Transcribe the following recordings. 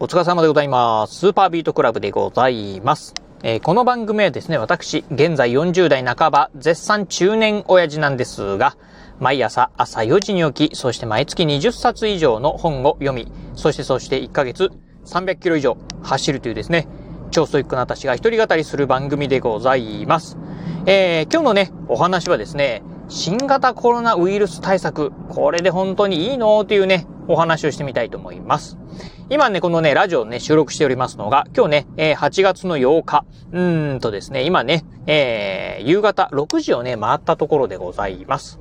お疲れ様でございます。スーパービートクラブでございます。えーこの番組はですね、私、現在40代半ば、絶賛中年親父なんですが、毎朝朝4時に起き、そして毎月20冊以上の本を読み、そしてそして1ヶ月300キロ以上走るというですね、超ストイックな私が一人語りする番組でございます。えー今日のね、お話はですね、新型コロナウイルス対策、これで本当にいいの？っていうね、お話をしてみたいと思います。今ね、このね、ラジオね、収録しておりますのが、今日ね、えー8月の8日、うーんとですね、今ね、えー夕方6時をね、回ったところでございます。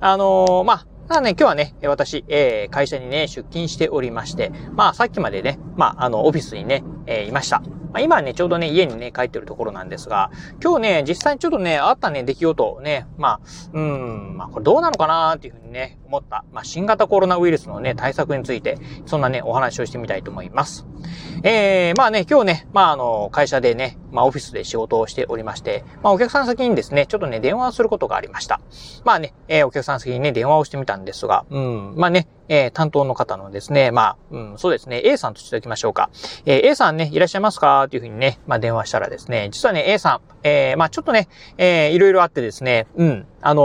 あのーまあ、ただね、今日はね、私、えー会社にね、出勤しておりまして、まあ、さっきまでね、まあ、あの、オフィスにね、えーいました。まあ、今はね、ちょうどね、家にね、帰ってるところなんですが、今日ね、実際にちょっとね、あったね、出来事をね、まあ、うん、まあ、これどうなのかなっていうふうにね、思った、まあ、新型コロナウイルスのね、対策について、そんなね、お話をしてみたいと思います。えー、まあね、今日ね、まあ、あの、会社でね、まあ、オフィスで仕事をしておりまして、まあ、お客さん先にですね、ちょっとね、電話をすることがありました。まあね、えーお客さん先にね、電話をしてみたんですが、うん、まあね、えー担当の方のですね、まあ、うん、そうですね、A さんとしておきましょうか。えー A さんね、いらっしゃいますか？というふうにね、まあ、電話したらですね、実はね、A さん、えーまあ、ちょっとね、えーいろいろあってですね、うん、あの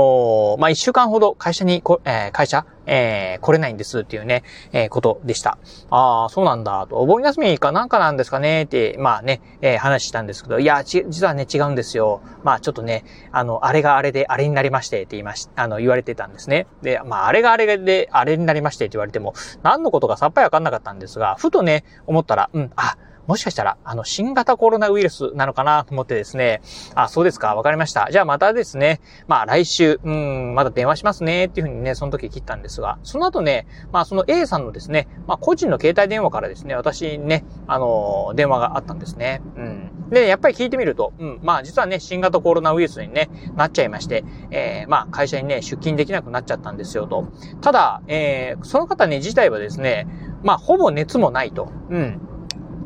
ーまあ、一週間ほど会社にこ、えー会社、えー来れないんですっていうね、えーことでした。ああ、そうなんだ、と。お盆休みかなんかなんですかねって、まあね、えー話したんですけど、いや、ち、実はね、違うんですよ。まあちょっとね、あの、あれがあれで、あれになりましてって言いまし、あの、言われてたんですね。で、まああれがあれで、あれになりましてって言われても、何のことかさっぱりわかんなかったんですが、ふとね、思ったら、うん、あ、もしかしたら、あの、新型コロナウイルスなのかなと思ってですね、あ、そうですか、わかりました。じゃあまたですね、まあ来週、うん、まだ電話しますね、っていうふうにね、その時切ったんですが、その後ね、まあその A さんのですね、まあ個人の携帯電話からですね、私ね、あのー電話があったんですね。うん。で、やっぱり聞いてみると、うん、まあ実はね、新型コロナウイルスにね、なっちゃいまして、えー、まあ会社にね、出勤できなくなっちゃったんですよと。ただ、えー、その方ね、自体はですね、まあほぼ熱もないと。うん。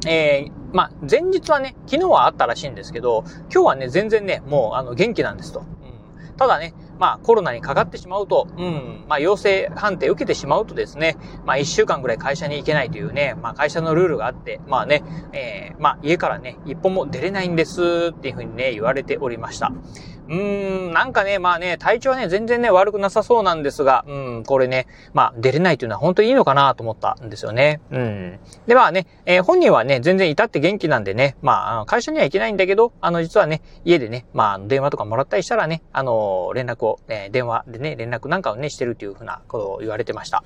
えー、まあ、前日はね、昨日はあったらしいんですけど、今日はね、全然ね、もう、あの、元気なんですと。うん、ただね、まあ、コロナにかかってしまうと、うん、まあ、陽性判定受けてしまうとですね、まあ、一週間ぐらい会社に行けないというね、まあ、会社のルールがあって、まあね、えー、まあ、家からね、一歩も出れないんですっていうふうにね、言われておりました。うーん、なんかね、まあね、体調はね、全然ね、悪くなさそうなんですが、うん、これね、まあ、出れないというのは本当にいいのかなと思ったんですよね。うん。で、まあね、えー本人はね、全然至って元気なんでね、まあ会社には行けないんだけど、あの、実はね、家でね、まあ電話とかもらったりしたらね、あの、連絡を、えー電話でね、連絡なんかをね、してるというふうなことを言われてました。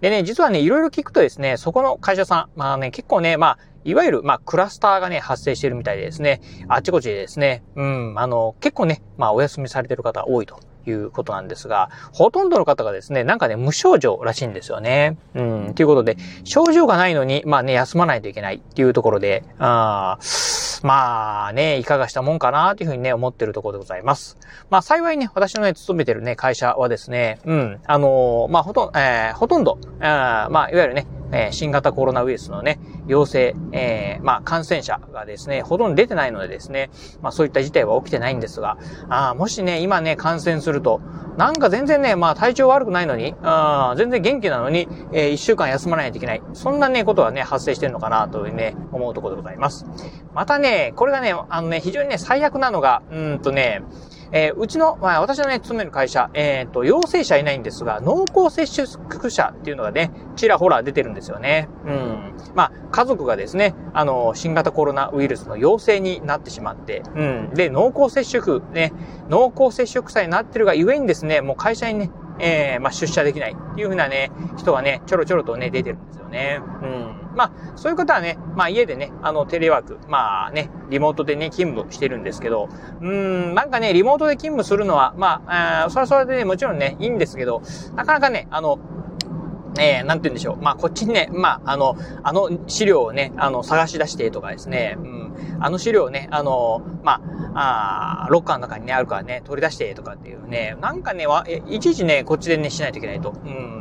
でね、実はね、いろいろ聞くとですね、そこの会社さん、まあね、結構ね、まあ、いわゆる、まあ、クラスターがね、発生しているみたいでですね、あちこちでですね、うん、あの、結構ね、まあ、お休みされてる方多いということなんですが、ほとんどの方がですね、なんかね、無症状らしいんですよね。うん、ということで、症状がないのに、まあね、休まないといけないっていうところで、ああまあね、いかがしたもんかなというふうにね、思ってるところでございます。まあ幸いね、私のね、勤めてるね、会社はですね、うん、あのーまあほとん、えーほとんど、あまあいわゆるね、えー新型コロナウイルスのね、陽性、えーまあ感染者がですね、ほとんど出てないのでですね、まあそういった事態は起きてないんですが、あもしね、今ね、感染すると、なんか全然ね、まあ体調悪くないのに、あ全然元気なのに、えー一週間休まないといけない。そんなね、ことはね、発生してるのかなというね、思うところでございます。またね、これがね、あのね、非常にね、最悪なのが、うんとね、えーうちの、まあ、私のね、勤める会社、えっ、と、陽性者いないんですが、濃厚接触者っていうのがね、ちらほら出てるんですよね。うん。まあ、家族がですね、あの、新型コロナウイルスの陽性になってしまって、うん。で、濃厚接触、ね、濃厚接触者になってるがゆえにですね、もう会社にね、えーまあ、出社できないっていうふうなね、人がね、ちょろちょろとね、出てるんですよね。うん。まあ、そういう方はね、まあ、家でね、あの、テレワーク、まあね、リモートでね、勤務してるんですけど、うーん、なんかね、リモートで勤務するのは、まあ、あそれはそれでね、もちろんね、いいんですけど、なかなかね、あの、えー、なんて言うんでしょう。まあ、こっちにね、まあ、あの、あの資料をね、あの、探し出してとかですね、うん、あの資料をね、あの、まあ、あロッカーの中にね、あるからね、取り出してとかっていうね、なんかね、わいちいちね、こっちでね、しないといけないと。うん。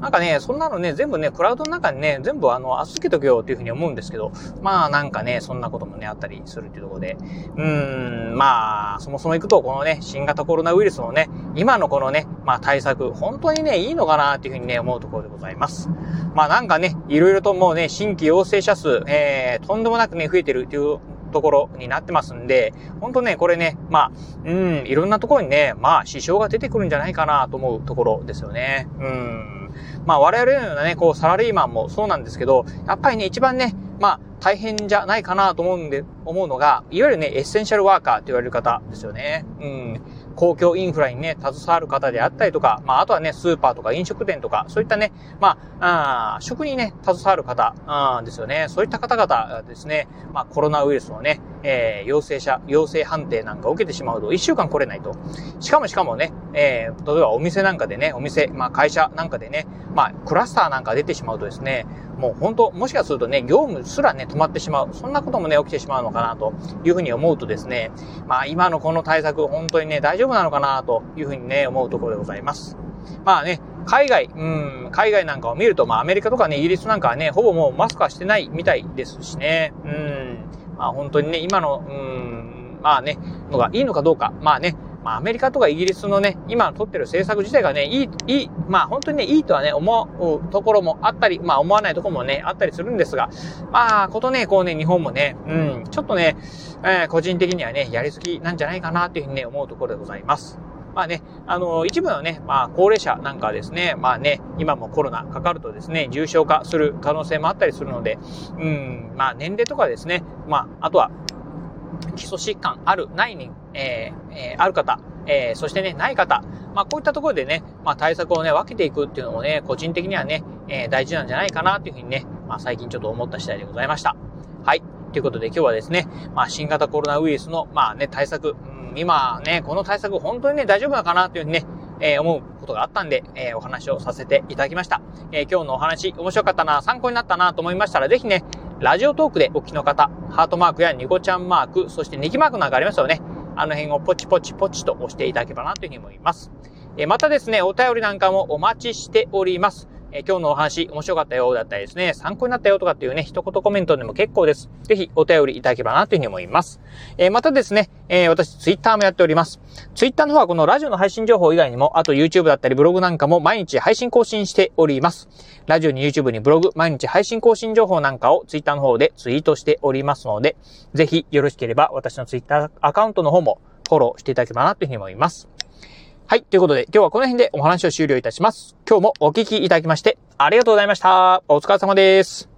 なんかね、そんなのね、全部ね、クラウドの中にね、全部あの、預けとけよっていうふうに思うんですけど、まあなんかね、そんなこともね、あったりするっていうところで、うん、まあ、そもそも行くと、このね、新型コロナウイルスのね、今のこのね、まあ対策、本当にね、いいのかなっていうふうにね、思うところでございます。まあなんかね、いろいろともうね、新規陽性者数、えー、とんでもなくね、増えてるっていうところになってますんで、ほんとね、これね、まあ、うん、いろんなところにね、まあ、支障が出てくるんじゃないかなと思うところですよね。うん。まあ、我々のようなね、こう、サラリーマンもそうなんですけど、やっぱりね、一番ね、まあ、大変じゃないかなと思うんで、思うのが、いわゆるね、エッセンシャルワーカーと言われる方ですよね。うん。公共インフラにね、携わる方であったりとか、まあ、あとはね、スーパーとか飲食店とか、そういったね、まあ、あ食にね、携わる方、あですよね。そういった方々ですね、まあ、コロナウイルスのね、えー、陽性者、陽性判定なんかを受けてしまうと、一週間来れないと。しかもしかもね、えー、例えばお店なんかでね、お店、まあ、会社なんかでね、まあ、クラスターなんか出てしまうとですね、もう本当、もしかするとね、業務すらね、止まってしまう。そんなこともね、起きてしまうのかな、というふうに思うとですね、まあ、今のこの対策、本当にね、大丈夫なのかな、というふうにね、思うところでございます。まあね、海外、うん、海外なんかを見ると、まあアメリカとかね、イギリスなんかはね、ほぼもうマスクはしてないみたいですしね、うん、まあ本当にね、今の、うん、まあね、のがいいのかどうか、まあね、まあ、アメリカとかイギリスのね、今取ってる政策自体がね、いい、いい、まあ、本当にね、いいとはね、思うところもあったり、まあ、思わないところもね、あったりするんですが、まあ、ことね、こうね、日本もね、うん、ちょっとね、えー、個人的にはね、やりすぎなんじゃないかなっていうふうにね、思うところでございます。まあね、あの、一部のね、まあ、高齢者なんかですね、まあね、今もコロナかかるとですね、重症化する可能性もあったりするので、うん、まあ、年齢とかですね、まあ、あとは、基礎疾患ある、ないに、えー、えー、ある方、えー、そしてね、ない方、まあ、こういったところでね、まあ、対策をね、分けていくっていうのもね、個人的にはね、えー、大事なんじゃないかなというふうにね、まあ、最近ちょっと思った次第でございました。はい。ということで今日はですね、まあ、新型コロナウイルスの、まあね、対策、うん、今ね、この対策本当にね、大丈夫なのかなというふうにね、えー、思うことがあったんで、えー、お話をさせていただきました。えー、今日のお話、面白かったな、参考になったなと思いましたら、ぜひね、ラジオトークでお聞きの方、ハートマークやニコちゃんマーク、そしてネギマークなんかありますよね。あの辺をポチポチポチと押していただければなというふうに思います。えまたですね、お便りなんかもお待ちしております。え今日のお話面白かったよだったりですね、参考になったよとかっていうね、一言コメントでも結構です。ぜひお便りいただければなというふうに思います。えまたですね、えー、私ツイッターもやっております。ツイッターの方はこのラジオの配信情報以外にも、あと YouTube だったりブログなんかも毎日配信更新しております。ラジオに YouTube にブログ、毎日配信更新情報なんかをツイッターの方でツイートしておりますので、ぜひよろしければ私のツイッターアカウントの方もフォローしていただければなというふうに思います。はい。ということで、今日はこの辺でお話を終了いたします。今日もお聞きいただきまして、ありがとうございました。お疲れ様です。